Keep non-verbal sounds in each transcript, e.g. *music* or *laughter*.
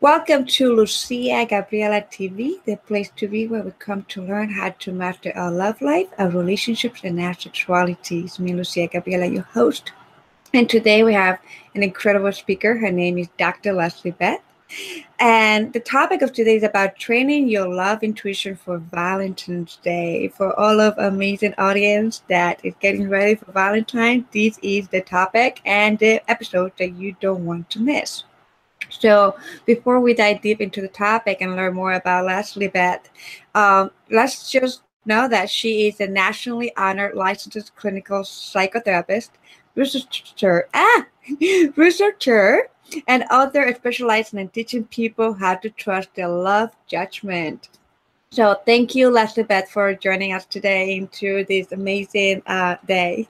Welcome to Lucia Gabriela TV, the place to be where we come to learn how to master our love life, our relationships, and our sexuality. It's me, Lucia Gabriela, your host. And today we have an incredible speaker. Her name is Dr. Leslie Beth. And the topic of today is about training your love intuition for Valentine's Day. For all of amazing audience that is getting ready for Valentine's, this is the topic and the episode that you don't want to miss. So before we dive deep into the topic and learn more about Leslie Beth, um, let's just know that she is a nationally honored licensed clinical psychotherapist, researcher, ah, *laughs* researcher, and author specializing in teaching people how to trust their love judgment. So thank you, Leslie Beth, for joining us today into this amazing uh, day.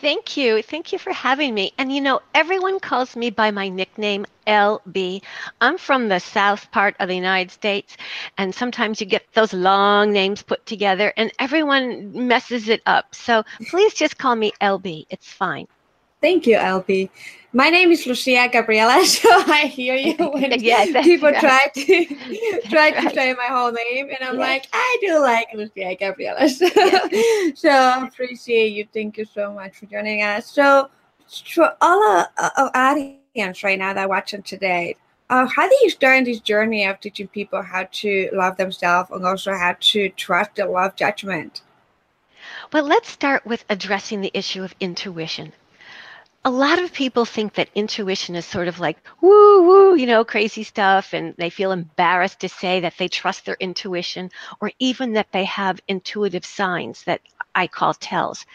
Thank you. Thank you for having me. And you know, everyone calls me by my nickname, LB. I'm from the south part of the United States, and sometimes you get those long names put together, and everyone messes it up. So please just call me LB. It's fine. Thank you, LB. My name is Lucia Gabriela, *laughs* so I hear you *laughs* when yes, *laughs* people right. try to try to say my whole name, and I'm yes. like, I do like Lucia Gabriela. So, yes. so I appreciate you. Thank you so much for joining us. So, for all of our audience right now that are watching today, uh, how do you start this journey of teaching people how to love themselves and also how to trust their love judgment? Well, let's start with addressing the issue of intuition a lot of people think that intuition is sort of like woo woo, you know, crazy stuff, and they feel embarrassed to say that they trust their intuition or even that they have intuitive signs that I call tells.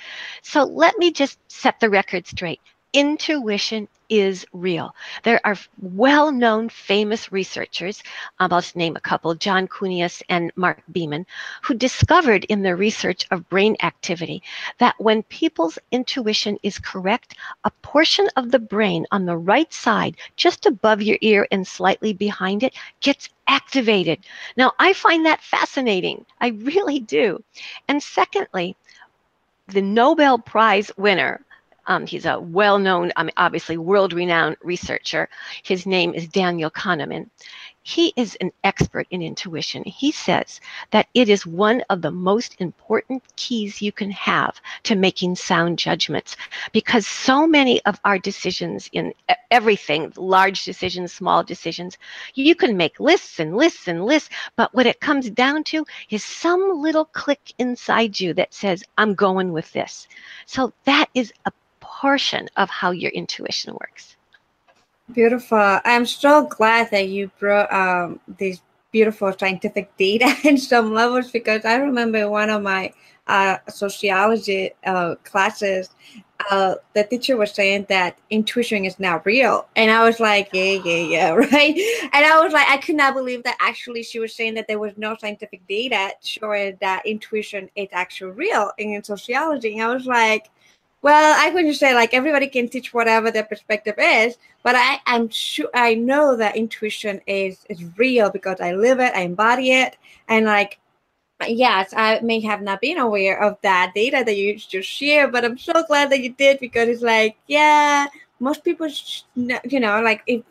So let me just set the record straight intuition is real. There are well known famous researchers, um, I'll just name a couple, John Kounios and Mark Beeman, who discovered in their research of brain activity that when people's intuition is correct, a portion of the brain on the right side, just above your ear and slightly behind it, gets activated. Now, I find that fascinating. I really do. And secondly, the Nobel Prize winner um, he's a well known, mean, obviously world renowned researcher. His name is Daniel Kahneman. He is an expert in intuition. He says that it is one of the most important keys you can have to making sound judgments because so many of our decisions in everything, large decisions, small decisions, you can make lists and lists and lists, but what it comes down to is some little click inside you that says, I'm going with this. So that is a portion of how your intuition works. Beautiful. I'm so glad that you brought um, these beautiful scientific data *laughs* in some levels because I remember one of my uh, sociology uh, classes, uh, the teacher was saying that intuition is not real. And I was like, yeah, yeah, yeah, *laughs* right? And I was like, I could not believe that actually she was saying that there was no scientific data showing that intuition is actually real in sociology. And I was like, well, I wouldn't say like everybody can teach whatever their perspective is, but I am sure I know that intuition is is real because I live it, I embody it, and like yes, I may have not been aware of that data that you just shared but I'm so glad that you did because it's like yeah, most people, you know, like if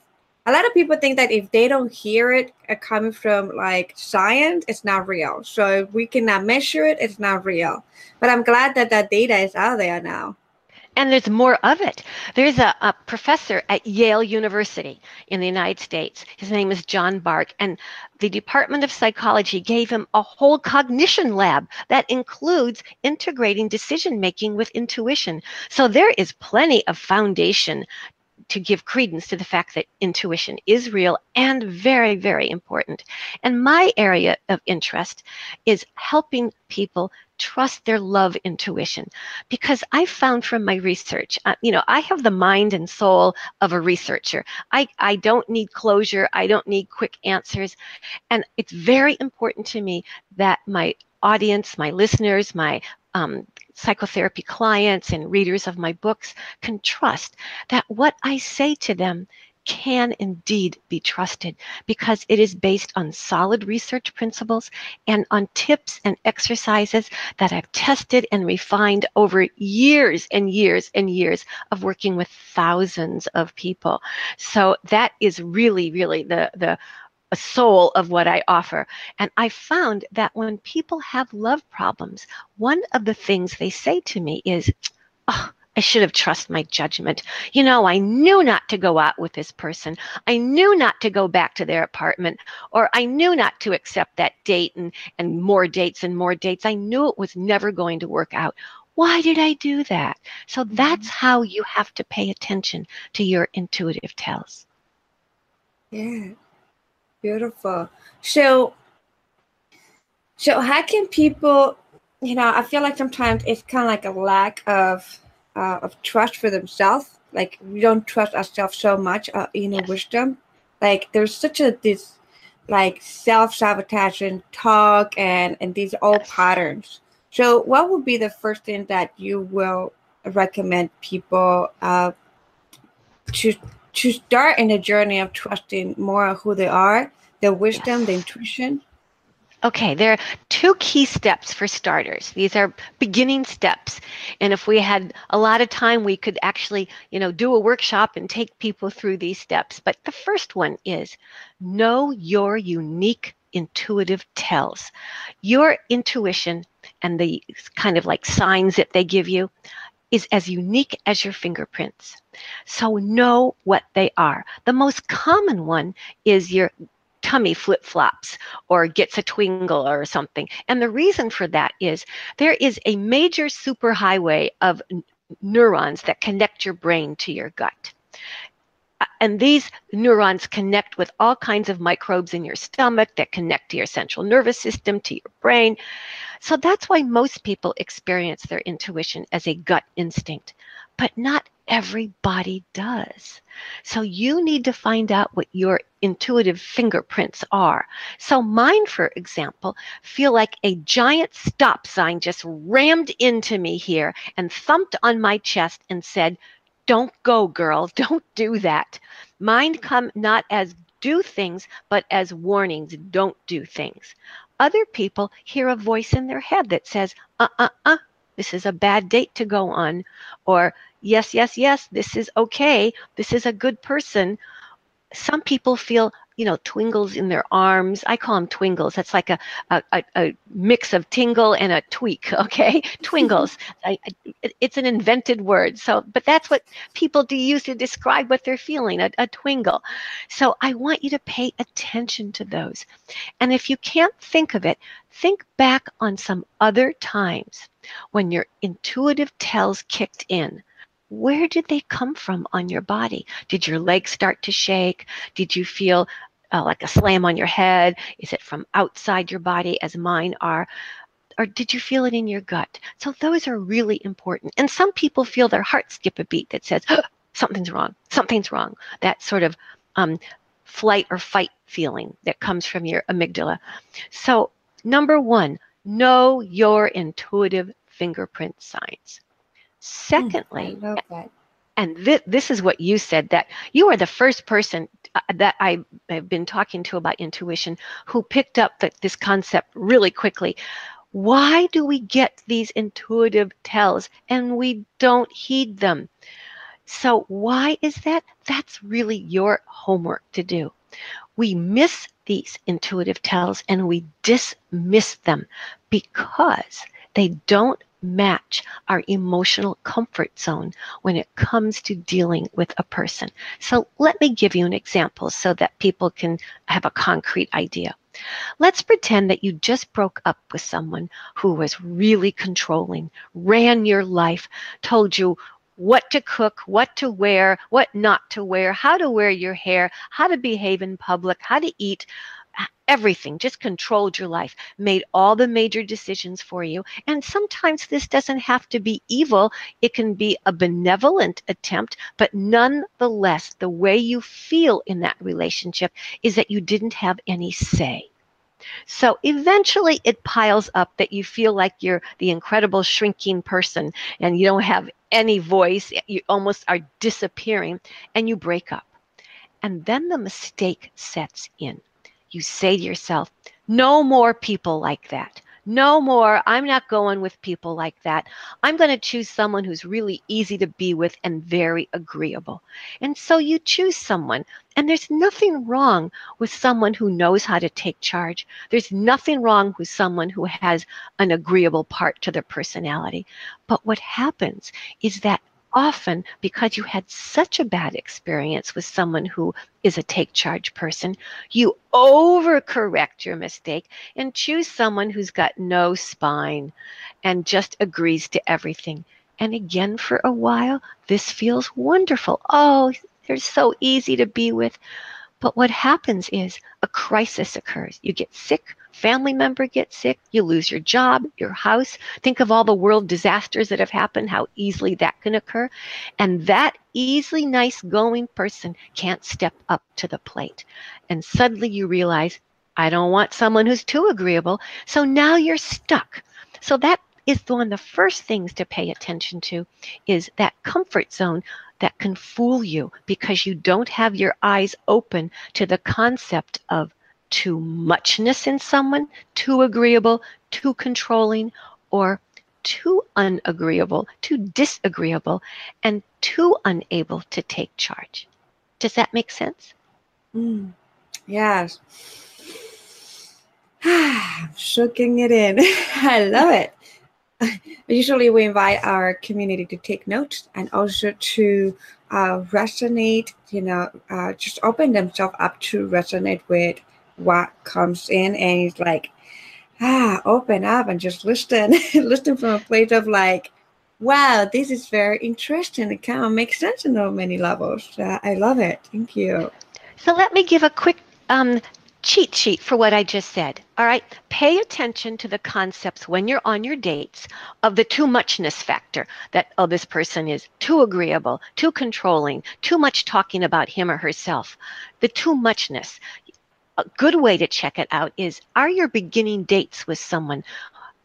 a lot of people think that if they don't hear it uh, coming from like science, it's not real. So if we cannot measure it, it's not real. But I'm glad that that data is out there now. And there's more of it. There's a, a, professor at Yale University in the United States. His name is John Bargh. And the Department of Psychology gave him a whole cognition lab that includes integrating decision making with intuition. So there is plenty of foundation to give credence to the fact that intuition is real and very, very important. And my area of interest is helping people trust their love intuition because i found from my research uh, you know i have the mind and soul of a researcher. I, I don't need closure. I don't need quick answers. And it's very important to me that my audience my listeners my um, psychotherapy clients and readers of my books can trust that what I say to them can indeed be trusted because it is based on solid research principles and on tips and exercises that I've tested and refined over years and years and years of working with thousands of people. So that is really, really the, the soul of what I offer. And I found that when people have love problems, one of the things they say to me is, oh, I should have trusted my judgment. You know, I knew not to go out with this person. I knew not to go back to their apartment, or I knew not to accept that date and, and more dates and more dates. I knew it was never going to work out. Why did I do that? So that's mm-hmm. how you have to pay attention to your intuitive tells. Yeah, beautiful. So, so how can people, you know, I feel like sometimes it's kind of like a lack of uh, of trust for themselves. Like we don't trust ourselves so much, uh, you know, yes. wisdom. Like there's such a this like self sabotaging talk and and these old yes. patterns. So, what would be the first thing that you will recommend people uh, to to start in the journey of trusting more of who they are, their wisdom, yes. the intuition? Okay, there are two key steps for starters. These are beginning steps. And if we had a lot of time, we could actually, you know, do a workshop and take people through these steps. But the first one is know your unique intuitive tells. Your intuition and the kind of like signs that they give you is as unique as your fingerprints. So know what they are. The most common one is your tummy flip flops or gets a twingle or something. And the reason for that is there is a major superhighway of neurons that connect your brain to your gut. And these neurons connect with all kinds of microbes in your stomach that connect to your central nervous system, to your brain. So that's why most people experience their intuition as a gut instinct, but not everybody does. So you need to find out what your intuitive fingerprints are. So mine, for example, feel like a giant stop sign just rammed into me here and thumped on my chest and said, don't go, girl. *laughs* Don't do that. Mine come not as do things, but as warnings. Don't do things. Other people hear a voice in their head that says, uh uh uh, this is a bad date to go on. Or yes, yes, yes, this is okay. This is a good person. Some people feel you know, twingles in their arms. I call them twingles. That's like a, a, a mix of tingle and a tweak, *laughs* okay? Twingles. *laughs* I, I, it's an invented word. So, but that's what people do use to describe what they're feeling, a, a twingle. So I want you to pay attention to those. And if you can't think of it, think back on some other times when your intuitive tells kicked in where did they come from on your body? Did your legs start to shake? Did you feel uh, like a slam on your head? Is it from outside your body, as mine are? Or did you feel it in your gut? So those are really important. And some people feel their heart skip a beat that says, oh, something's wrong, something's wrong. That sort of um, flight or fight feeling that comes from your amygdala. So, number one, know your intuitive fingerprint signs. Secondly, mm, and th- this is what you said that you are the first person uh, that I have been talking to about intuition who picked up that this concept really quickly. Why do we get these intuitive tells and we don't heed them? So, why is that? That's really your homework to do. We miss these intuitive tells and we dismiss them because they don't match our emotional comfort zone when it comes to dealing with a person. So let me give you an example so that people can have a concrete idea. Let's pretend that you just broke up with someone who was really controlling, ran your life, told you what to cook, what to wear, what not to wear, how to wear your hair, how to behave in public, how to eat, everything, just controlled your life, made all the major decisions for you. And sometimes this doesn't have to be evil, it can be a benevolent attempt, but nonetheless, the way you feel in that relationship is that you didn't have any say. So eventually it piles up that you feel like you're the incredible shrinking person and you don't have any voice. You almost are disappearing and you break up. And then the mistake sets in. You say to yourself, no more people like that. No more. I'm not going with people like that. I'm going to choose someone who's really easy to be with and very agreeable. And so you choose someone, and there's nothing wrong with someone who knows how to take charge. There's nothing wrong with someone who has an agreeable part to their personality. But what happens is that often because you had such a bad experience with someone who is a take charge person, you overcorrect your mistake and choose someone who's got no spine and just agrees to everything. And again, for a while, this feels wonderful. Oh, they're so easy to be with. But what happens is a crisis occurs. You get sick family member gets sick, you lose your job, your house. Think of all the world disasters that have happened, how easily that can occur. And that easily nice going person can't step up to the plate. And suddenly you realize, I don't want someone who's too agreeable. So now you're stuck. So that is one of the first things to pay attention to is that comfort zone that can fool you because you don't have your eyes open to the concept of too muchness in someone, too agreeable, too controlling, or too unagreeable, too disagreeable, and too unable to take charge. Does that make sense? Mm, yes. *sighs* Soaking it in. *laughs* I love it. *laughs* Usually, we invite our community to take notes and also to uh, resonate, you know, uh, just open themselves up to resonate with what comes in and he's like ah open up and just listen *laughs* listen from a place of like wow this is very interesting it kind of makes sense on so many levels uh, i love it thank you so let me give a quick um, cheat sheet for what I just said. All right. Pay attention to the concepts when you're on your dates of the too muchness factor that, oh, this person is too agreeable, too controlling, too much talking about him or herself. The too muchness a good way to check it out is are your beginning dates with someone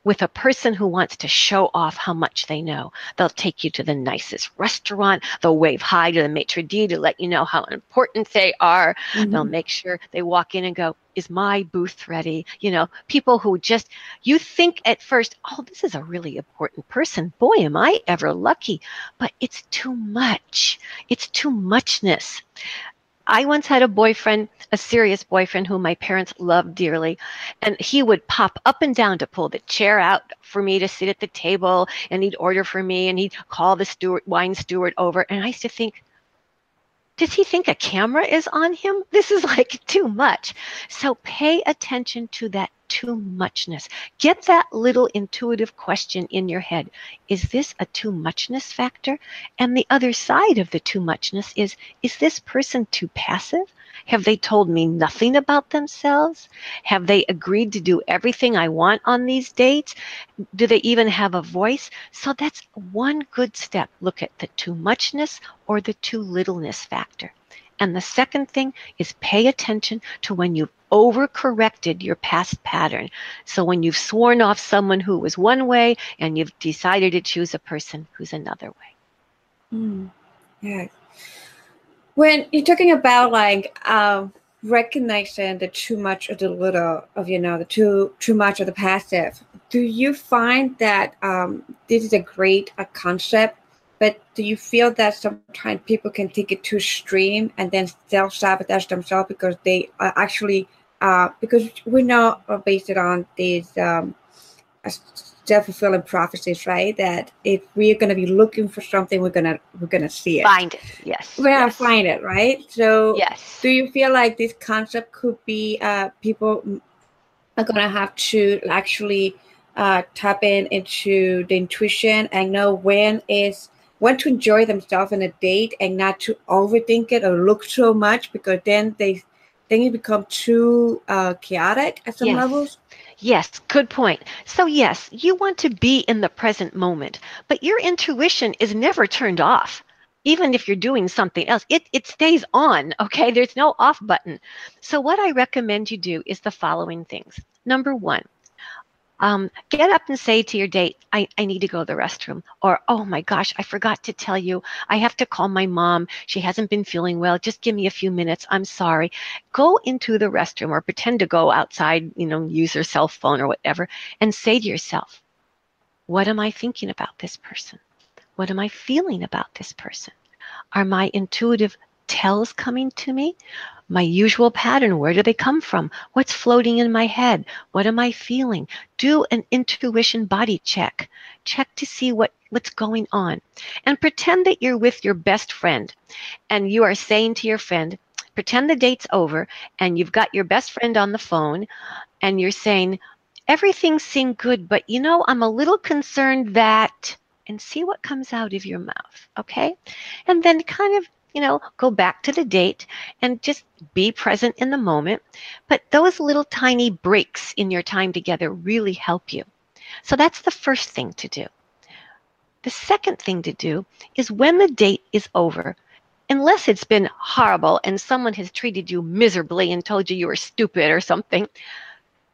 with a person who wants to show off how much they know. They'll take you to the nicest restaurant. They'll wave hi to the maitre d' to let you know how important they are. Mm-hmm. They'll make sure they walk in and go, is my booth ready? You know, people who just, you think at first, oh, this is a really important person. Boy, am I ever lucky. But it's too much. It's too muchness. I once had a boyfriend, a serious boyfriend whom my parents loved dearly, and he would pop up and down to pull the chair out for me to sit at the table, and he'd order for me, and he'd call the steward, wine steward over, and I used to think, does he think a camera is on him? This is like *laughs* too much. So pay attention to that too muchness. Get that little intuitive question in your head. Is this a too muchness factor? And the other side of the too muchness is, is this person too passive? Have they told me nothing about themselves? Have they agreed to do everything I want on these dates? Do they even have a voice? So that's one good step. Look at the too muchness or the too littleness factor. And the second thing is pay attention to when you've overcorrected your past pattern. So when you've sworn off someone who was one way and you've decided to choose a person who's another way. Mm, yeah when you're talking about like um, recognizing the too much or the little of you know the too too much of the passive do you find that um, this is a great a concept but do you feel that sometimes people can take it too extreme and then self-sabotage themselves because they are actually uh, because we know uh, based on these um, self-fulfilling prophecies, right? That if we're going to be looking for something, we're gonna we're gonna see it. Find it. Yes. We're gonna find it, right? So yes. Do you feel like this concept could be uh, people are gonna have to actually uh, tap in into the intuition and know when is when to enjoy themselves in a date and not to overthink it or look so much because then they then you become too uh, chaotic at some yes. levels. Yes, good point. So, yes, you want to be in the present moment, but your intuition is never turned off. Even if you're doing something else, it, it stays on, okay? There's no off button. So, what I recommend you do is the following things. Number one, Um, get up and say to your date, I, I need to go to the restroom. Or, oh my gosh, I forgot to tell you, I have to call my mom. She hasn't been feeling well. Just give me a few minutes. I'm sorry. Go into the restroom or pretend to go outside, you know, use your cell phone or whatever, and say to yourself, what am I thinking about this person? What am I feeling about this person? Are my intuitive tells coming to me? My usual pattern, where do they come from? What's floating in my head? What am I feeling? Do an intuition body check. Check to see what, what's going on. And pretend that you're with your best friend and you are saying to your friend, pretend the date's over and you've got your best friend on the phone and you're saying, everything seemed good, but you know, I'm a little concerned that and see what comes out of your mouth, okay? And then kind of, you know, go back to the date and just be present in the moment. But those little tiny breaks in your time together really help you. So that's the first thing to do. The second thing to do is when the date is over, unless it's been horrible and someone has treated you miserably and told you you were stupid or something,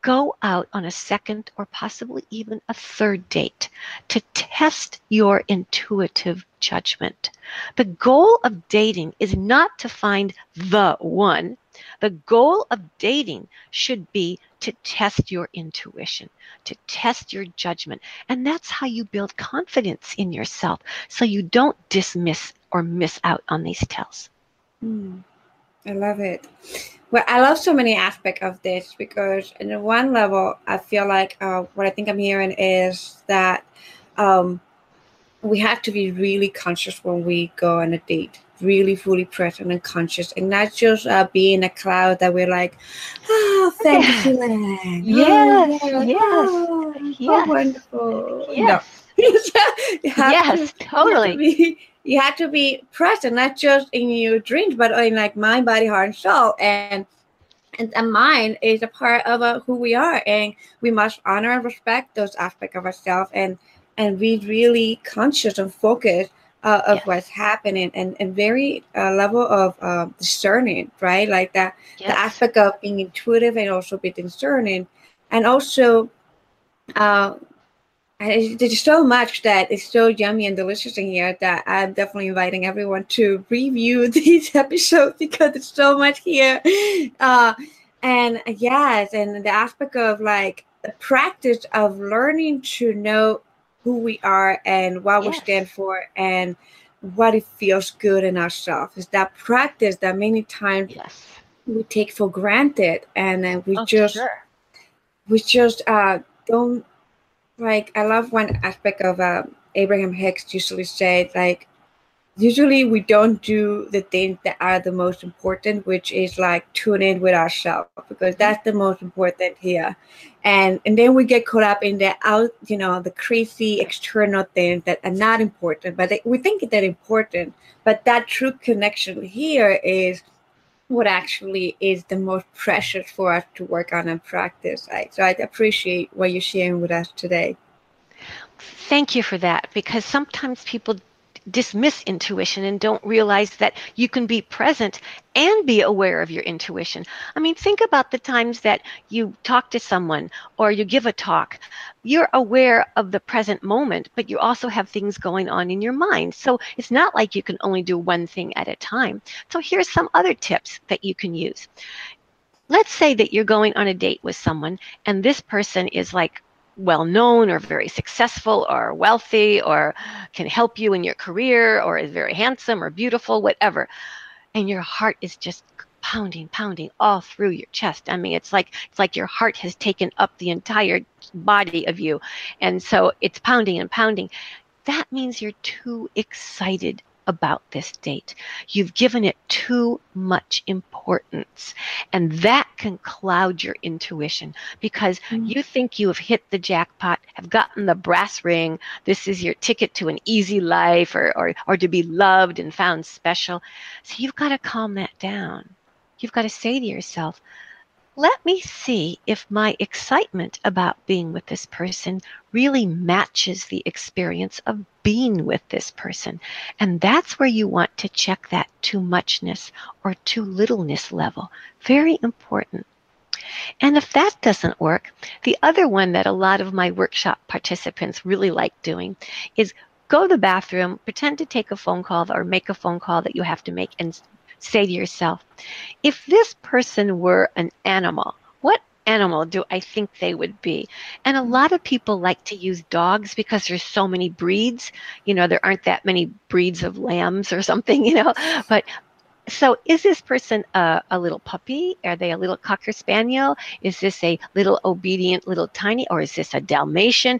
go out on a second or possibly even a third date to test your intuitive judgment. The goal of dating is not to find the one. The goal of dating should be to test your intuition, to test your judgment. And that's how you build confidence in yourself so you don't dismiss or miss out on these tells. Mm, I love it. Well, I love so many aspects of this because, in one level, I feel like uh, what I think I'm hearing is that um, we have to be really conscious when we go on a date, really fully present and conscious, and not just uh, being a cloud that we're like, oh, *laughs* fantasyland. Yes, oh, yes, oh, yes. Oh, wonderful. Yes. No. Yes, *laughs* to- totally. You have, to be, you have to be present, not just in your dreams, but in like mind, body, heart, and soul. And and, and mind is a part of uh, who we are, and we must honor and respect those aspects of ourselves, and and be really conscious and focused uh, of what's happening, and and very uh, level of uh, discerning, right? Like that Yes. the aspect of being intuitive and also be discerning, and also. And it's- there's so much that is so yummy and delicious in here that I'm definitely inviting everyone to review *laughs* these episodes because there's so much here. Uh, and yes, and the aspect of like the practice of learning to know who we are and what we stand for and what it feels good in ourselves is that practice that many times Yes. we take for granted and then we Oh, just sure. we just uh don't like i love one aspect of uh, abraham hicks usually said like usually we don't do the things that are the most important which is like tune in with ourselves because that's the most important here. And and then we get caught up in the out you know the crazy external things that are not important but they, we think they're important. But that true connection here is what actually is the most precious for us to work on and practice. Right? So I appreciate what you're sharing with us today. Thank you for that because sometimes people dismiss intuition and don't realize that you can be present and be aware of your intuition. I mean, think about the times that you talk to someone or you give a talk. You're aware of the present moment, but you also have things going on in your mind. So it's not like you can only do one thing at a time. So here's some other tips that you can use. Let's say that you're going on a date with someone and this person is like well known or very successful or wealthy or can help you in your career or is very handsome or beautiful, whatever. And your heart is just pounding, pounding all through your chest. I mean, it's like it's like your heart has taken up the entire body of you. And so it's pounding and pounding. That means you're too excited about this date. You've given it too much importance. And that can cloud your intuition because Mm. you think you have hit the jackpot, have gotten the brass ring. This is your ticket to an easy life or, or, or to be loved and found special. So you've got to calm that down. You've got to say to yourself, let me see if my excitement about being with this person really matches the experience of being with this person. And that's where you want to check that too muchness or too littleness level. Very important. And if that doesn't work, the other one that a lot of my workshop participants really like doing is go to the bathroom, pretend to take a phone call or make a phone call that you have to make, and say to yourself, if this person were an animal, what animal do I think they would be? And a mm. lot of people like to use dogs because there's so many breeds. You know, there aren't that many breeds of lambs or *laughs* something, you know. But so is this person a, a little puppy? Are they a little cocker spaniel? Is this a little obedient little tiny? Or is this a Dalmatian?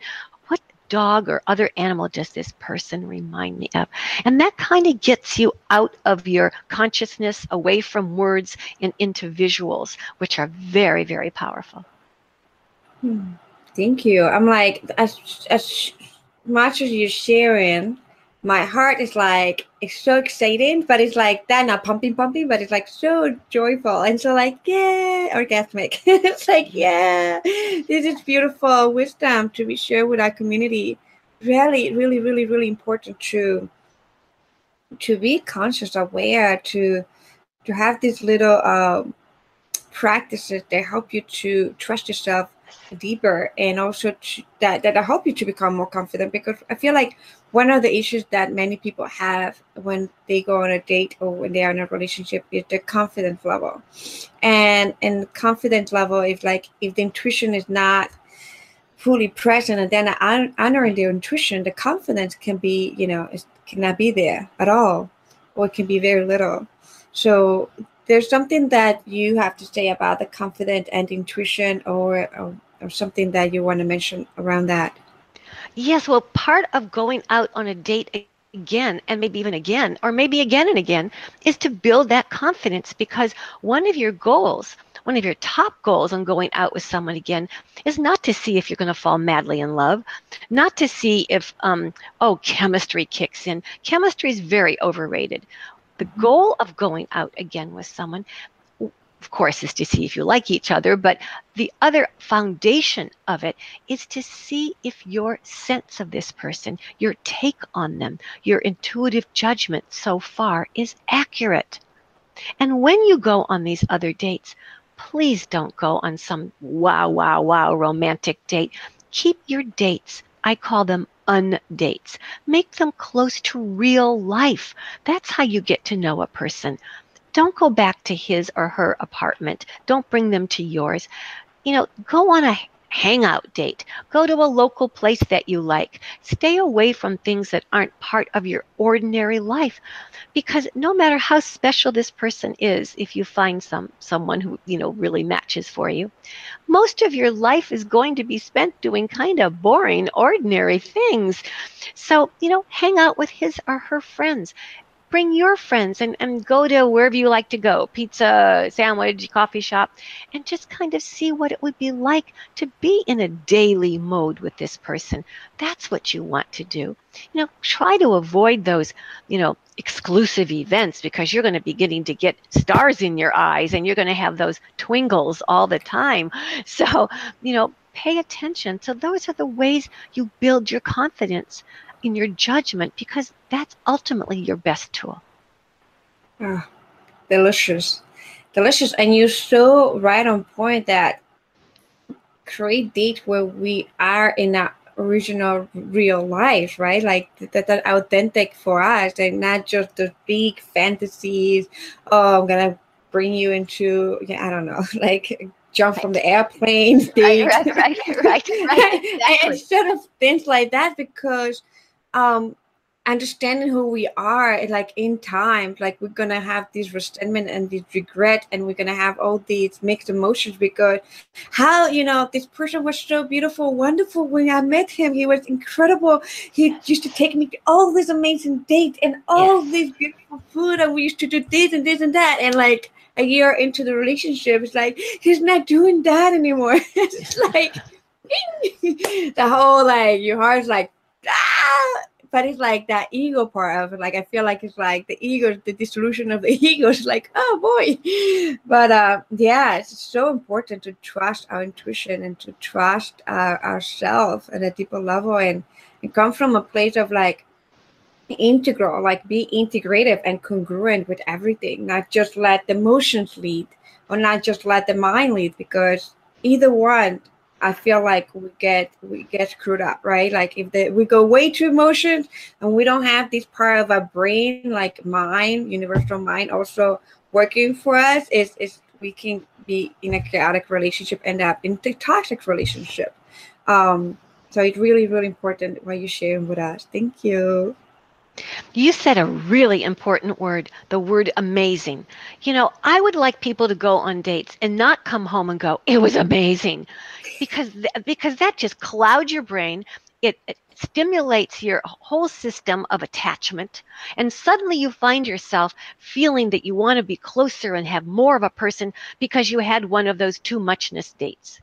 Dog or other animal does this person remind me of? And that kind of gets you out of your consciousness, away from words, and into visuals, which are very, very powerful. Hmm. Thank you. I'm like, as, as much as you're sharing, my heart is like it's so exciting, but it's like that not pumping, pumping, but it's like so joyful and so like yeah, orgasmic. *laughs* it's like yeah, this is beautiful wisdom to be shared with our community. Really, really, really, really important to to be conscious, aware, to to have these little uh, practices that help you to trust yourself deeper and also to, that that help you to become more confident because I feel like one of the issues that many people have when they go on a date or when they are in a relationship is the confidence level. And and confidence level if like if the intuition is not fully present and then honoring their intuition the confidence can be you know it cannot be there at all or it can be very little. So there's something that you have to say about the confidence and intuition or, or, or something that you want to mention around that? Yes, well, part of going out on a date again and maybe even again or maybe again and again is to build that confidence because one of your goals one of your top goals on going out with someone again is not to see if you're going to fall madly in love not to see if um, oh chemistry kicks in. Chemistry is very overrated. The goal of going out again with someone of course, is to see if you like each other, but the other foundation of it is to see if your sense of this person, your take on them, your intuitive judgment so far is accurate. And when you go on these other dates, please don't go on some wow, wow, wow romantic date. Keep your dates. I call them undates. Make them close to real life. That's how you get to know a person don't go back to his or her apartment. Don't bring them to yours. You know, go on a hangout date. Go to a local place that you like. Stay away from things that aren't part of your ordinary life because no matter how special this person is, if you find some someone who, you know, really matches for you, most of your life is going to be spent doing kind of boring ordinary things. So, you know, hang out with his or her friends bring your friends and, and go to wherever you like to go pizza, sandwich, coffee shop and just kind of see what it would be like to be in a daily mode with this person. That's what you want to do. You know, try to avoid those, you know, exclusive events because you're going to be getting to get stars in your eyes and you're going to have those twinkles all the time. *laughs* So, you know, pay attention. So, those are the ways you build your confidence in your judgment because that's ultimately your best tool. Oh, delicious. Delicious. And you're so right on point that create date where we are in that original real life, right? Like that, that authentic for us and not just the big fantasies. Oh, I'm gonna bring you into yeah, I don't know, *laughs* like jump right. from the airplane. Right, right, right, right, *laughs* right. Exactly. Instead of things like that, because um understanding who we are like in time like we're gonna have this resentment and this regret and we're gonna have all these mixed emotions because how you know this person was so beautiful wonderful when i met him. He was incredible. He used to take me to all these amazing dates and all this beautiful food and we used to do this and this and that. And like a year into the relationship it's like he's not doing that anymore. *laughs* It's like *laughs* the whole like your heart's like ah! but it's like that ego part of it. Like I feel like it's like the ego, the dissolution of the *laughs* ego is like, oh boy. But uh, yeah, it's so important to trust our intuition and to trust uh, ourselves at a deeper level and, and come from a place of like integral, like be integrative and congruent with everything, not just let the emotions lead or not just let the mind lead because either one I feel like we get we get screwed up, right? Like if the, we go way too emotions and we don't have this part of our brain, like mind, universal mind, also working for us, is is we can be in a chaotic relationship, end up in a toxic relationship. Um, so it's really, really important what you're sharing with us. Thank you. You said a really important word, the word amazing. You know, I would like people to go on dates and not come home and go, "It was amazing." Because th- because that just clouds your brain. It, it stimulates your whole system of attachment and suddenly you find yourself feeling that you want to be closer and have more of a person because you had one of those too muchness dates.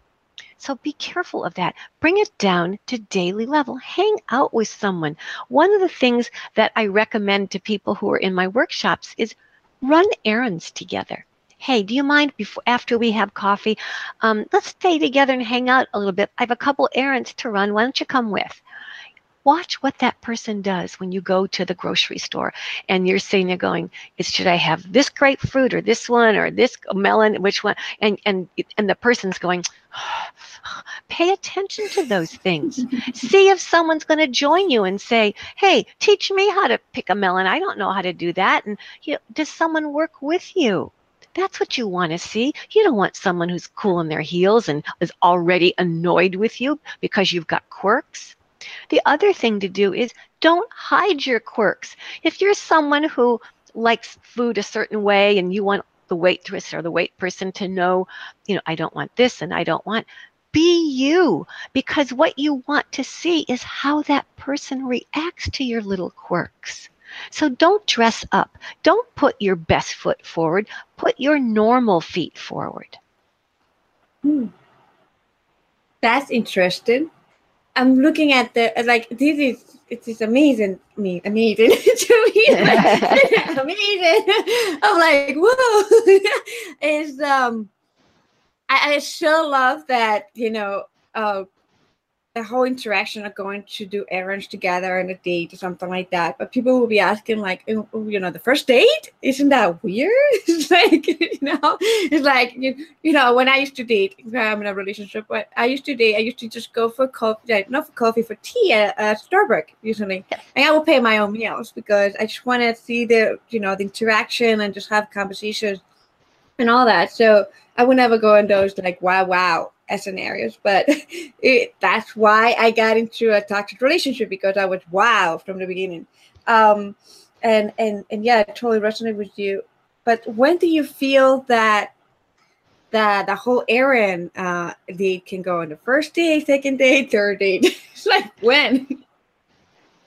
So be careful of that. Bring it down to daily level. Hang out with someone. One of the things that I recommend to people who are in my workshops is run errands together. Hey, do you mind before after we have coffee? Um, let's stay together and hang out a little bit. I have a couple errands to run. Why don't you come with? Watch what that person does when you go to the grocery store and you're sitting there going is should i have this grapefruit or this one or this melon? Which one? And and and the person's going *sighs* pay attention to those things. *laughs* See if someone's going to join you and say hey teach me how to pick a melon. I don't know how to do that and you know, does someone work with you? That's what you want to see. You don't want someone who's cool in their heels and is already annoyed with you because you've got quirks. The other thing to do is don't hide your quirks. If you're someone who likes food a certain way and you want the waitress or the wait person to know, you know, I don't want this and I don't want, be you because what you want to see is how that person reacts to your little quirks. So don't dress up. Don't put your best foot forward. Put your normal feet forward. Hmm. That's interesting. I'm looking at the like this is it is amazing me amazing to me like, amazing. I'm like whoa. *laughs* it's um I, I sure love that you know uh the whole interaction of going to do errands together and a date or something like that. But people will be asking, like, oh, oh, you know, the first date? Isn't that weird? *laughs* it's like, you know, it's like, you, you know, when I used to date, I'm in a relationship, but I used to date, I used to just go for coffee, not for coffee, for tea at, at Starbucks usually. And I will pay my own meals because I just want to see the, you know, the interaction and just have conversations and all that. So I would never go in those like, wow, wow scenarios, but *laughs* it, that's why I got into a toxic relationship because I was wow from the beginning. Um, and and and yeah, I totally resonate with you. But when do you feel that that the whole errand uh, date can go on the first date, second date, third date? *laughs* like when?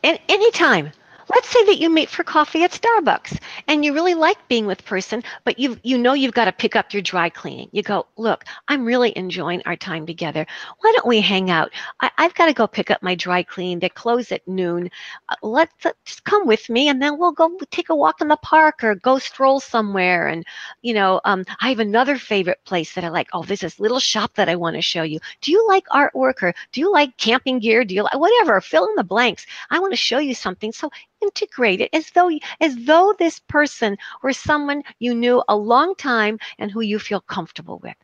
And anytime let's say that you meet for coffee at Starbucks and you really like being with person, but you you know you've got to pick up your dry cleaning. You go, look, I'm really enjoying our time together. Why don't we hang out? I, have got to go pick up my dry cleaning. They close at noon. Uh, let's, let's just come with me, and then we'll go take a walk in the park or go stroll somewhere. And you know, um, I have another favorite place that I like. Oh, this little shop that I want to show you. Do you like artwork or do you like camping gear? Do you like whatever? Fill in the blanks. I want to show you something. So integrate it as though as though this person were someone you knew a long time and who you feel comfortable with.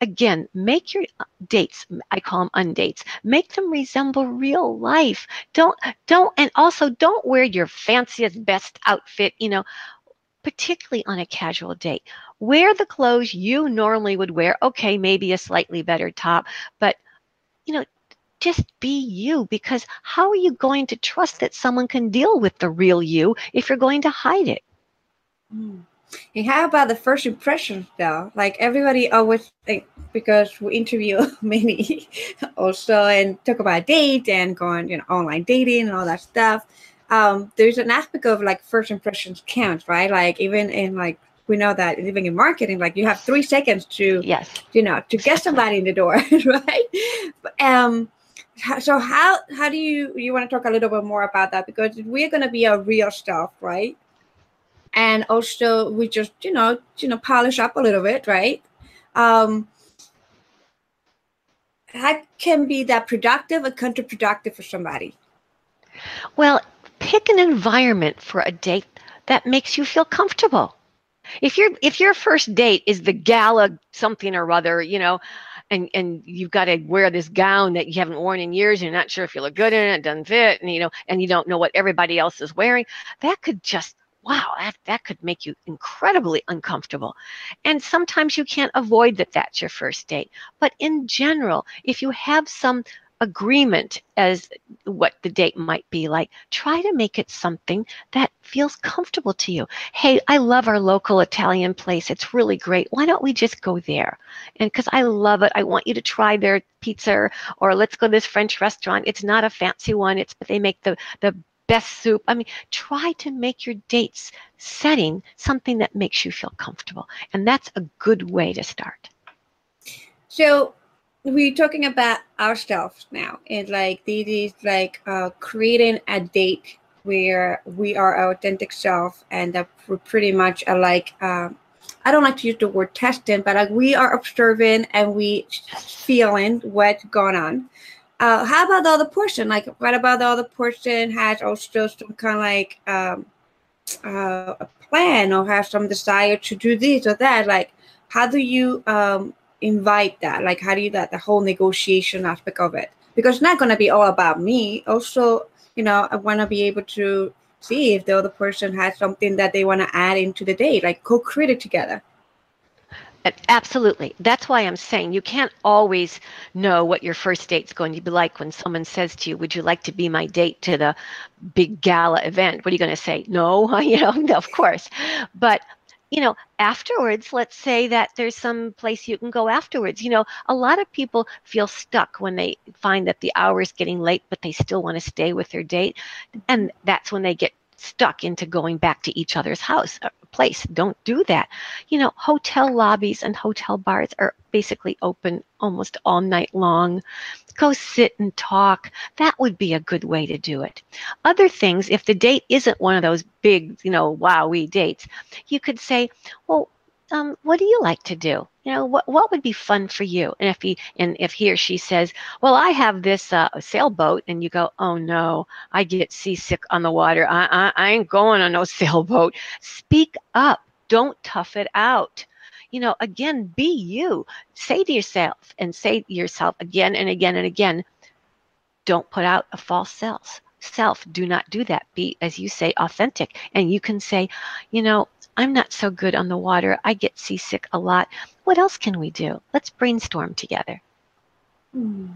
Again make your uh, dates i call them undates. Make them resemble real life. Don't don't and also don't wear your fanciest best outfit you know particularly on a casual date. Wear the clothes you normally would wear. Okay maybe a slightly better top but you know just be you because how are you going to trust that someone can deal with the real you if you're going to hide it? Mm. And how about the first impressions though? Like everybody always think because we interview *laughs* many *laughs* also and talk about date and going, you know, online dating and all that stuff. Um, there's an aspect of like first impressions counts, right? Like even in like we know that even in marketing, like you have three seconds to yes, you know, to get somebody in the door, *laughs* right? Um so how how do you you want to talk a little bit more about that? Because we're going to be a real stuff right? And also we just you know you know polish up a little bit right? Um how can be that productive or counterproductive for somebody. Well pick an environment for a date that makes you feel comfortable. If your if your first date is the gala something or other you know and and you've got to wear this gown that you haven't worn in years. You're not sure if you look good in it, it doesn't fit, and you know, and you don't know what everybody else is wearing. That could just wow, that, that could make you incredibly uncomfortable. And sometimes you can't avoid that that's your first date. But in general, if you have some agreement as what the date might be like. Try to make it something that feels comfortable to you. Hey, I love our local Italian place. It's really great. Why don't we just go there? And because I love it, I want you to try their pizza or let's go to this French restaurant. It's not a fancy one. It's but they make the the best soup. I mean, try to make your dates setting something that makes you feel comfortable. And that's a good way to start. So we're talking about ourselves now and like this is like uh, creating a date where we are our authentic self and that we're pretty much like uh, i don't like to use the word testing but like we are observing and we feeling what's going on. Uh, how about the other person? Like what about the other person has also some kind of like um, uh, a plan or has some desire to do this or that? Like how do you um, invite that? Like, how do you that the whole negotiation aspect of it? Because it's not going to be all about me. Also, you know, I want to be able to see if the other person has something that they want to add into the date, like co-create it together. Absolutely. That's why I'm saying you can't always know what your first date's going to be like when someone says to you, Would you like to be my date to the big gala event? What are you going to say? No, *laughs* you know, no, of course. But you know, afterwards, let's say that there's some place you can go afterwards. You know, a lot of people feel stuck when they find that the hour is getting late, but they still want to stay with their date. And that's when they get stuck into going back to each other's house uh, place. Don't do that. You know hotel lobbies and hotel bars are basically open almost all night long. Go sit and talk. That would be a good way to do it. Other things if the date isn't one of those big you know wowie dates you could say well um, what do you like to do? You know, what what would be fun for you? And if he and if he or she says, well, I have this uh, sailboat, and you go, oh no, I get seasick on the water. I, I I ain't going on no *laughs* sailboat. Speak up. Don't tough it out. You know, again, be you. Say to yourself and say to yourself again and again and again. Don't put out a false self self do not do that be as you say authentic and you can say you know I'm not so good on the water. I get seasick a lot. What else can we do? Let's brainstorm together. Mm,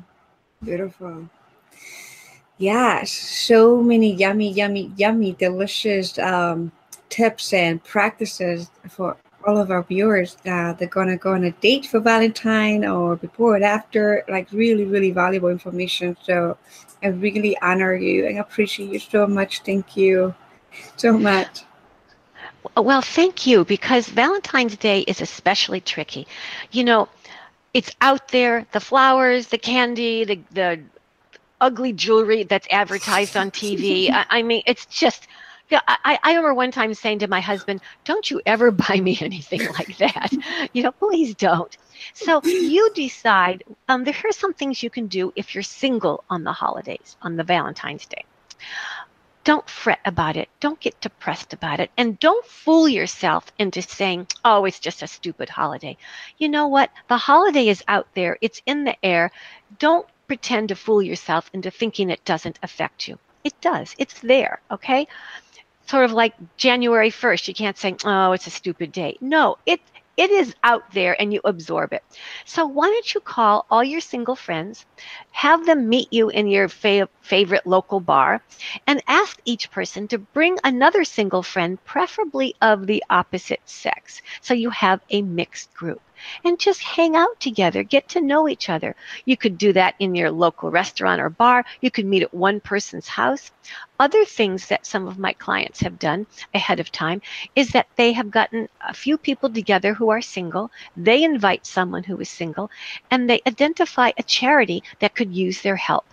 beautiful. Yeah, so many yummy, yummy, yummy, delicious um, tips and practices for all of our viewers. Uh, they're gonna go on a date for Valentine or before and after. Like really, really valuable information. So I really honor you and appreciate you so much. Thank you so much. Well, thank you, because Valentine's Day is especially tricky. You know, it's out there the flowers, the candy, the, the ugly jewelry that's advertised on TV. *laughs* I, I mean, it's just. Yeah, I, I remember one time saying to my husband, "Don't you ever *laughs* buy me anything like that? you know, please don't." So you decide. Um, there are some things you can do if you're single on the holidays, on the Valentine's Day don't fret about it. Don't get depressed about it. And don't fool yourself into saying, oh, it's just a stupid holiday. You know what? The holiday is out there, it's in the air. Don't pretend to fool yourself into thinking it doesn't affect you. It does, it's there, okay? Sort of like January 1st, you can't say, oh, it's a stupid day. No, it, it is out there and you absorb it. So why don't you call all your single friends, have them meet you in your fa- favorite local bar, and ask each person to bring another single friend, preferably of the opposite sex. So you have a mixed group and just hang out together, get to know each other. You could do that in your local restaurant or bar. You could meet at one person's house. Other things that some of my clients have done ahead of time is that they have gotten a few people together who are single. They invite someone who is single and they identify a charity that could use their help.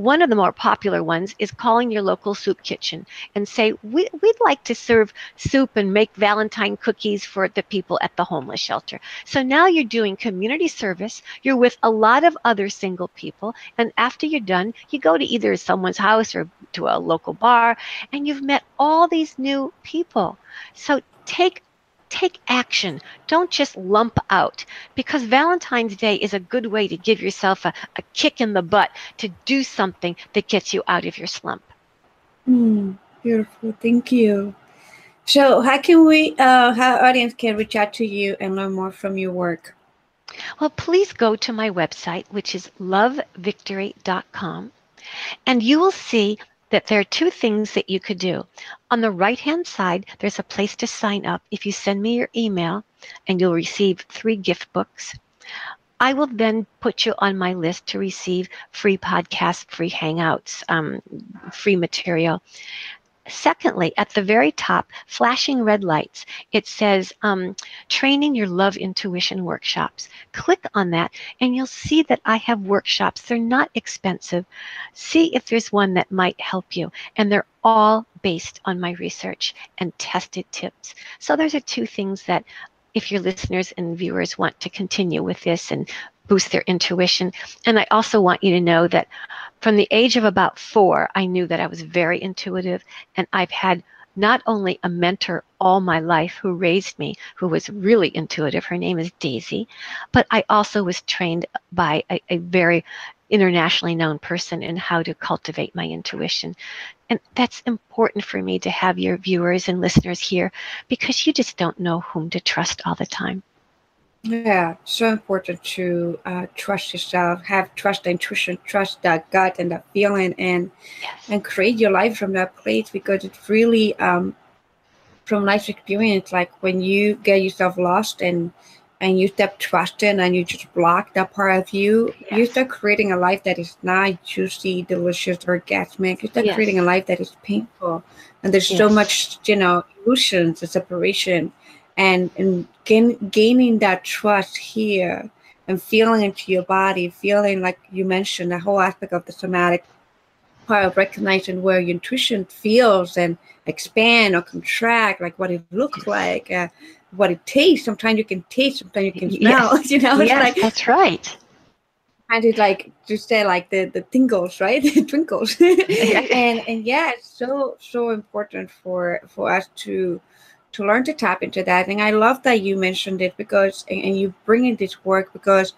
One of the more popular ones is calling your local soup kitchen and say, we, would like to serve soup and make Valentine cookies for the people at the homeless shelter. So now you're doing community service. You're with a lot of other single people. And after you're done, you go to either someone's house or to a local bar and you've met all these new people. So take take action. Don't just lump out because Valentine's Day is a good way to give yourself a, a kick in the butt to do something that gets you out of your slump. Mm, beautiful. Thank you. So, how can we, uh, how audience can reach out to you and learn more from your work? Well, please go to my website, which is lovevictory.com, and you will see that there are two things that you could do. On the right hand side, there's a place to sign up. If you send me your email, and you'll receive three gift books. I will then put you on my list to receive free podcasts, free hangouts, um, free material. Secondly, at the very top, flashing red lights, it says um, training your love intuition workshops. Click on that and you'll see that I have workshops. They're not expensive. See if there's one that might help you. And they're all based on my research and tested tips. So those are two things that if your listeners and viewers want to continue with this and boost their intuition. And I also want you to know that from the age of about four, I knew that I was very intuitive, and I've had not only a mentor all my life who raised me, who was really intuitive. Her name is Daisy, but I also was trained by a, a very internationally known person in how to cultivate my intuition. And that's important for me to have your viewers and listeners here because you just don't know whom to trust all the time. Yeah, so important to uh, trust yourself, have trust the intuition, trust that gut and that feeling, and yes. and create your life from that place because it's really um, from life experience. Like when you get yourself lost and and you stop trusting and you just block that part of you, yes. you start creating a life that is not juicy, delicious, orgasmic. You start yes. creating a life that is painful, and there's so much you know illusions and separation and and gain, gaining that trust here and feeling into your body, feeling like you mentioned the whole aspect of the somatic part of recognizing where your intuition feels and expand or contract, like what it looks like, uh, what it tastes. Sometimes you can taste, sometimes you can smell. Yes. *laughs* You know, yes, like that's right. And it's like just say like the the tingles, right? *laughs* the twinkles, *laughs* and and yeah, it's so so important for for us to to learn to tap into that. And I love that you mentioned it because, and you bring in this work because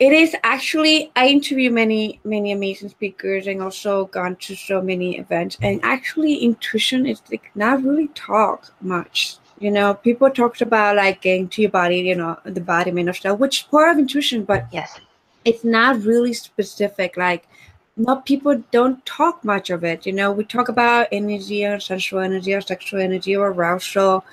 it is actually, I interview many, many amazing speakers and also gone to so many events. And actually, intuition is like not really talk much. You know, people talked about like getting to your body, you know, the body of stuff, which is part of intuition, but yes, it's not really specific. Like not people don't talk much of it. You know, we talk about energy or sensual energy or sexual energy or arousal.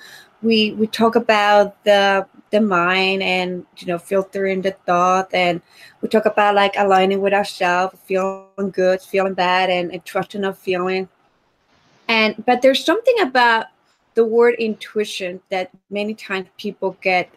We we talk about the the mind and you know filtering the thought and we talk about like aligning with ourselves, feeling good, feeling bad, and, and trusting our feeling. And but there's something about the word intuition that many times people get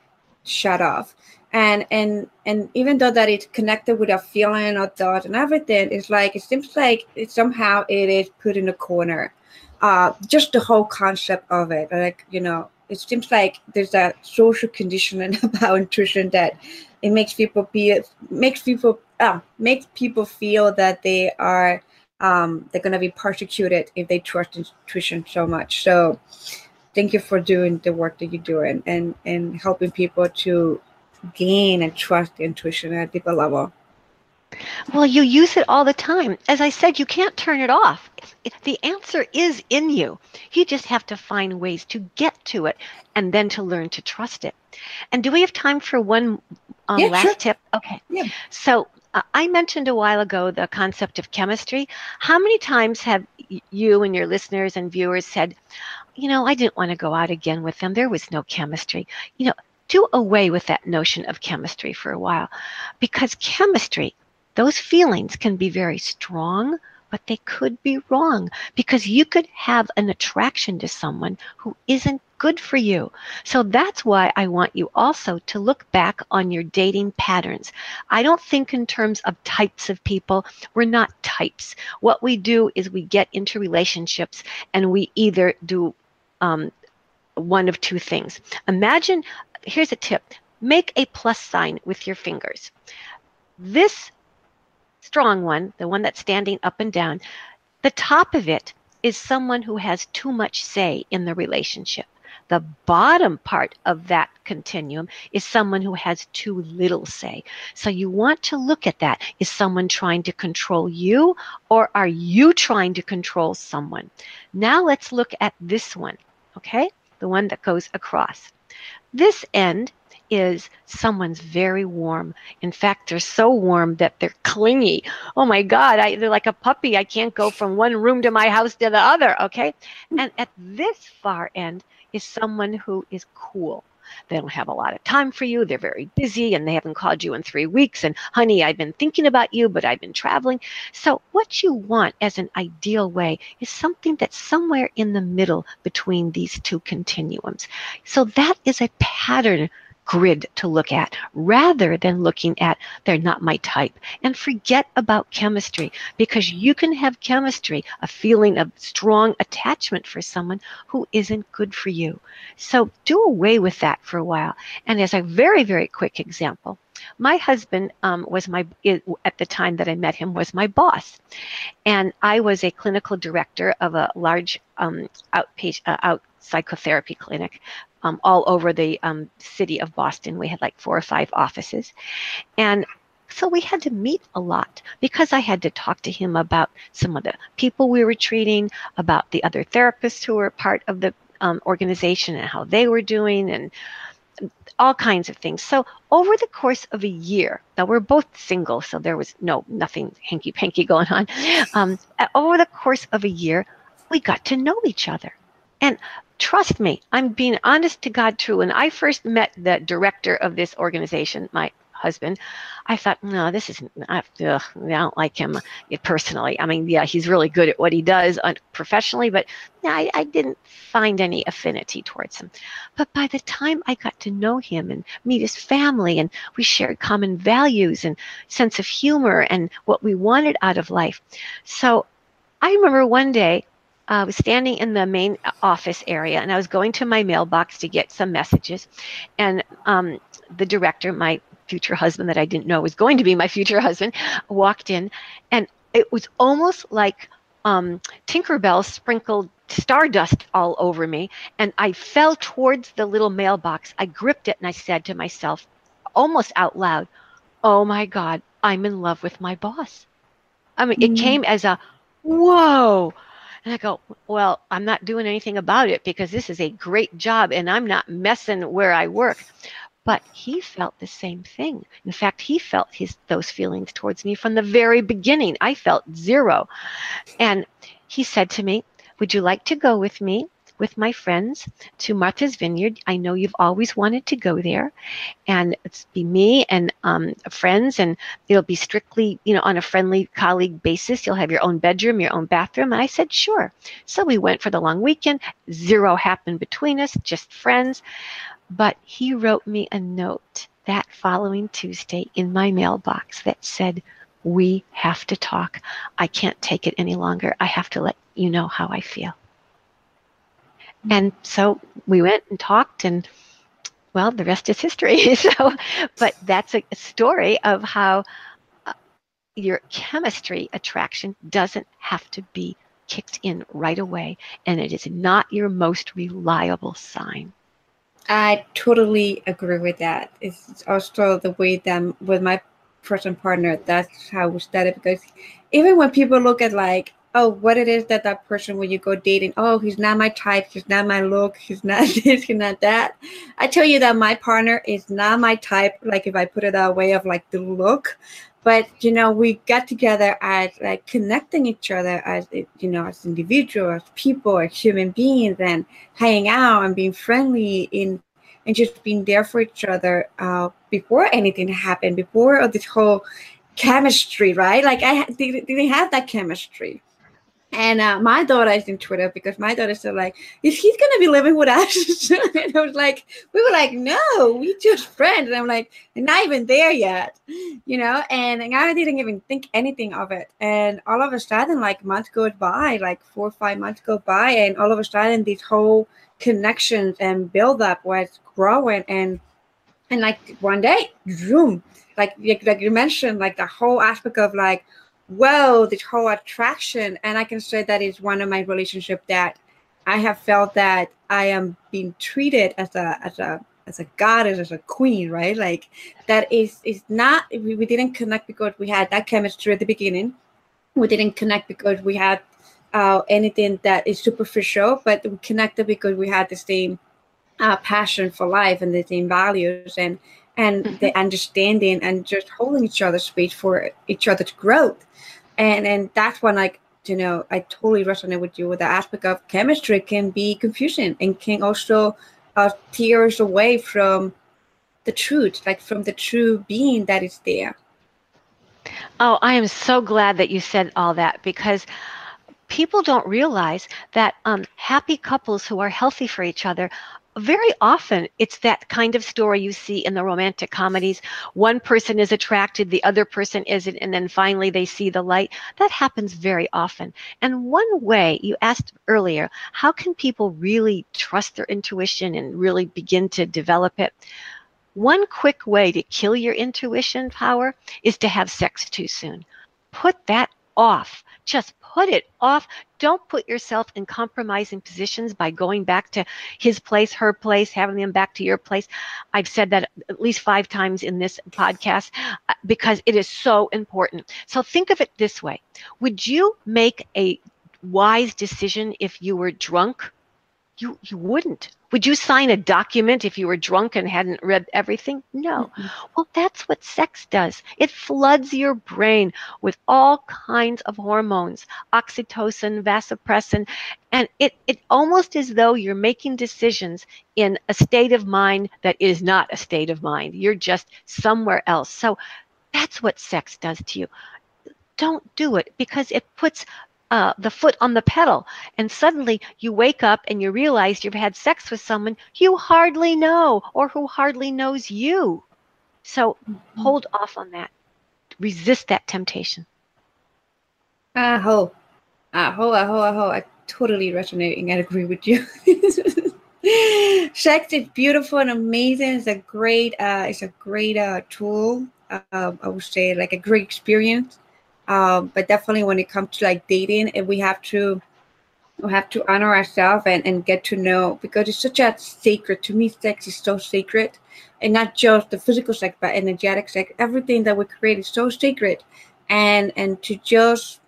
shut off and and and even though that it's connected with a feeling or thought and everything it's like it seems like it, somehow it is put in a corner. Uh just the whole concept of it like you know it seems like there's a social conditioning *laughs* about intuition that it makes people be makes people uh, makes people feel that they are um they're gonna be persecuted if they trust intuition so much. So thank you for doing the work that you're doing and and helping people to gain and trust intuition at a deeper level? Well, you use it all the time. As I said, you can't turn it off. The answer is in you. You just have to find ways to get to it and then to learn to trust it. And do we have time for one um, yeah, last sure. tip? Okay. Yeah. So uh, I mentioned a while ago the concept of chemistry. How many times have you and your listeners and viewers said, you know, I didn't want to go out again with them. There was no chemistry. You know, do away with that notion of chemistry for a while because chemistry, those feelings can be very strong, but they could be wrong because you could have an attraction to someone who isn't good for you. So that's why I want you also to look back on your dating patterns. I don't think in terms of types of people. We're not types. What we do is we get into relationships and we either do um, one of two things. Imagine here's a tip make a plus sign with your fingers. This strong one, the one that's standing up and down, the top of it is someone who has too much say in the relationship. The bottom part of that continuum is someone who has too little say. So you want to look at that. Is someone trying to control you or are you trying to control someone? Now let's look at this one, okay? The one that goes across. This end is someone's very warm. In fact, they're so warm that they're clingy. Oh my God, I, they're like a puppy. I can't go from one room to my house to the other. Okay. Hmm. And at this far end is someone who is cool. They don't have a lot of time for you. They're very busy and they haven't called you in three weeks. And honey, I've been thinking about you, but I've been traveling. So, what you want as an ideal way is something that's somewhere in the middle between these two continuums. So, that is a pattern grid to look at rather than looking at they're not my type. And forget about chemistry because you can have chemistry, a feeling of strong attachment for someone who isn't good for you. So do away with that for a while. And as a very, very quick example, my husband um, was my at the time that I met him was my boss, and I was a clinical director of a large um, outpatient uh, out psychotherapy clinic um, all over the um, city of Boston. We had like four or five offices. And so we had to meet a lot because I had to talk to him about some of the people we were treating, about the other therapists who were part of the um, organization and how they were doing, and all kinds of things. So over the course of a year, now we're both single, so there was no nothing hanky panky *laughs* going on. Um, over the course of a year, we got to know each other. And trust me, I'm being honest to God true. When I first met the director of this organization, my husband, I thought, no, this isn't, I, ugh, I don't like him personally. I mean, yeah, he's really good at what he does professionally, but I, I didn't find any affinity towards him. But by the time I got to know him and meet his family, and we shared common values and sense of humor and what we wanted out of life. So I remember one day I was standing in the main office area and I was going to my mailbox to get some messages. And um, the director, my future husband that I didn't know was going to be my future husband, walked in. And it was almost like um, Tinkerbell sprinkled stardust all over me. And I fell towards the little mailbox. I gripped it and I said to myself, almost out loud, Oh my God, I'm in love with my boss. I mean, mm-hmm. it came as a whoa and I go, well, I'm not doing anything about it because this is a great job and I'm not messing where I work. But he felt the same thing. In fact, he felt his those feelings towards me from the very beginning. I felt zero. And he said to me, Would you like to go with me with my friends to Martha's Vineyard. I know you've always wanted to go there, and it's be me and um, friends, and it'll be strictly, you know, on a friendly colleague basis. You'll have your own bedroom, your own bathroom. And I said, sure. So we went for the long weekend. Zero happened between us, just friends. But he wrote me a note that following Tuesday in my mailbox that said, we have to talk. I can't take it any longer. I have to let you know how I feel. And so we went and talked, and well, the rest is history. *laughs* so, but that's a, story of how uh, your chemistry attraction doesn't have to be kicked in right away, and it is not your most reliable sign. I totally agree with that. It's also the way that with my present partner, that's how we started because even when people look at like oh, what it is that that person when you go dating, oh, he's not my type, he's not my look, he's not *laughs* this, he's not that. I tell you that my partner is not my type, like if I put it that way of like the look. But you know, we got together as like connecting each other as you know, as individuals, as people, as human beings, and hanging out and being friendly in and just being there for each other uh, before anything happened, before this whole chemistry, right? Like I didn't have that chemistry. And uh, my daughter is in Twitter because my daughter said like, "Is he gonna be living with us?" *laughs* and I was like, "We were like, no, we just friends." And I'm like, they're "Not even there yet," you know. And, and I didn't even think anything of it. And all of a sudden, like months goes by, like four or five months go by, and all of a sudden, these whole connections and build up was growing, and and like one day, zoom, like like you mentioned, like the whole aspect of like whoa, this whole attraction. And I can say that is one of my relationship that I have felt that I am being treated as a as a as a goddess, as a queen, right? Like that is is not we, we didn't connect because we had that chemistry at the beginning. We didn't connect because we had uh, anything that is superficial, but we connected because we had the same uh, passion for life and the same values and and mm-hmm. the understanding and just holding each other's space for each other's growth. And and that's when like you know I totally resonate with you with the aspect of chemistry can be confusion and can also uh, tear us away from the truth, like from the true being that is there. Oh, I am so glad that you said all that because people don't realize that um, happy couples who are healthy for each other very often it's that kind of story you see in the romantic comedies. One person is attracted, the other person isn't, and then finally they see the light. That happens very often. And one way you asked earlier, how can people really trust their intuition and really begin to develop it? One quick way to kill your intuition power is to have sex too soon. Put that off. Just put it off. Don't put yourself in compromising positions by going back to his place, her place, having them back to your place. I've said that at least five times in this podcast uh, because it is so important. So think of it this way Would you make a wise decision if you were drunk? You, you wouldn't. Would you sign a document if you were drunk and hadn't read everything? No. Mm-hmm. Well, that's what sex does. It floods your brain with all kinds of hormones, oxytocin, vasopressin, and it, it almost as though you're making decisions in a state of mind that is not a state of mind. You're just somewhere else. So that's what sex does to you. Don't do it because it puts uh, the foot on the pedal. And suddenly you wake up and you realize you've had sex with someone you hardly know or who hardly knows you. So mm-hmm. hold off on that. Resist that temptation. Aho. Aho, aho, aho. I totally resonate and I agree with you. *laughs* sex is beautiful and amazing. It's a great, uh, it's a great uh, tool. Uh, I would say like a great experience um, but definitely when it comes to like dating, and we have to we have to honor ourselves and, and get to know because it's such a sacred to me sex is so sacred. And not just the physical sex but energetic sex. Everything that we create is so sacred. And and to just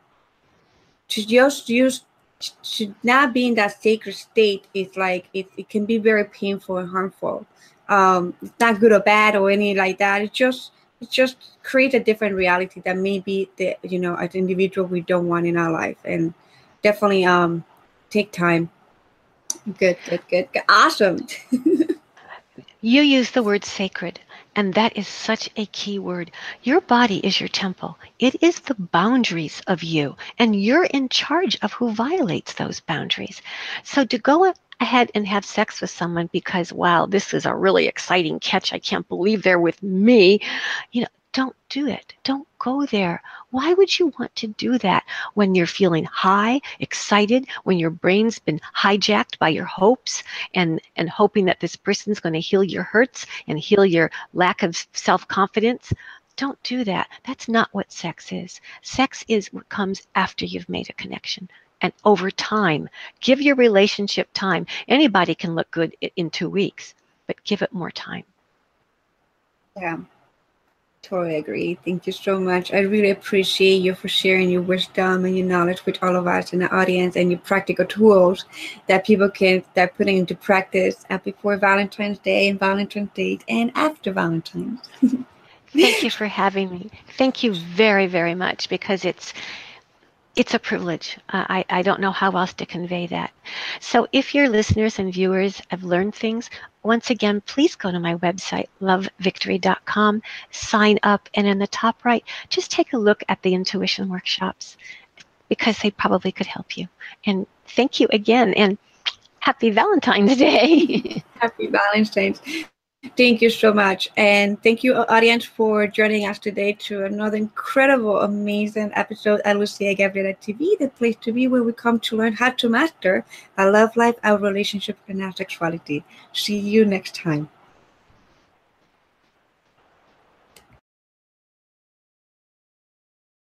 to just use to not be in that sacred state is like it, it can be very painful and harmful. Um it's not good or bad or any like that. It's just just create a different reality that maybe the you know as individual we don't want in our life and definitely um take time good good good, good. awesome *laughs* you use the word sacred and that is such a key word. Your body is your temple. It is the boundaries of you, and you're in charge of who violates those boundaries. So to go ahead and have sex with someone because, wow, this is a really exciting catch. I can't believe they're with me. You know, don't do it. Don't go there. Why would you want to do that when you're feeling high, excited, when your brain's been hijacked by your hopes and, and hoping that this person's going to heal your hurts and heal your lack of self confidence? Don't do that. That's not what sex is. Sex is what comes after you've made a connection and over time. Give your relationship time. Anybody can look good in two weeks, but give it more time. Yeah, totally agree. Thank you so much. I really appreciate you for sharing your wisdom and your knowledge with all of us in the audience and your practical tools that people can that putting into practice before Valentine's Day and Valentine's Day and after Valentine's. *laughs* Thank you for having me. Thank you very, very much because it's it's a privilege. Uh, I, I don't know how else to convey that. So if your listeners and viewers have learned things, once again, please go to my website, lovevictory.com, sign up, and in the top right, just take a look at the intuition workshops because they probably could help you. And thank you again, and happy Valentine's Day. *laughs* happy Valentine's. Thank you so much. And thank you, audience, for joining us today to another incredible, amazing episode at Lucia Gabriela TV, the place to be where we come to learn how to master our love life, our relationship, and our sexuality. See you next time.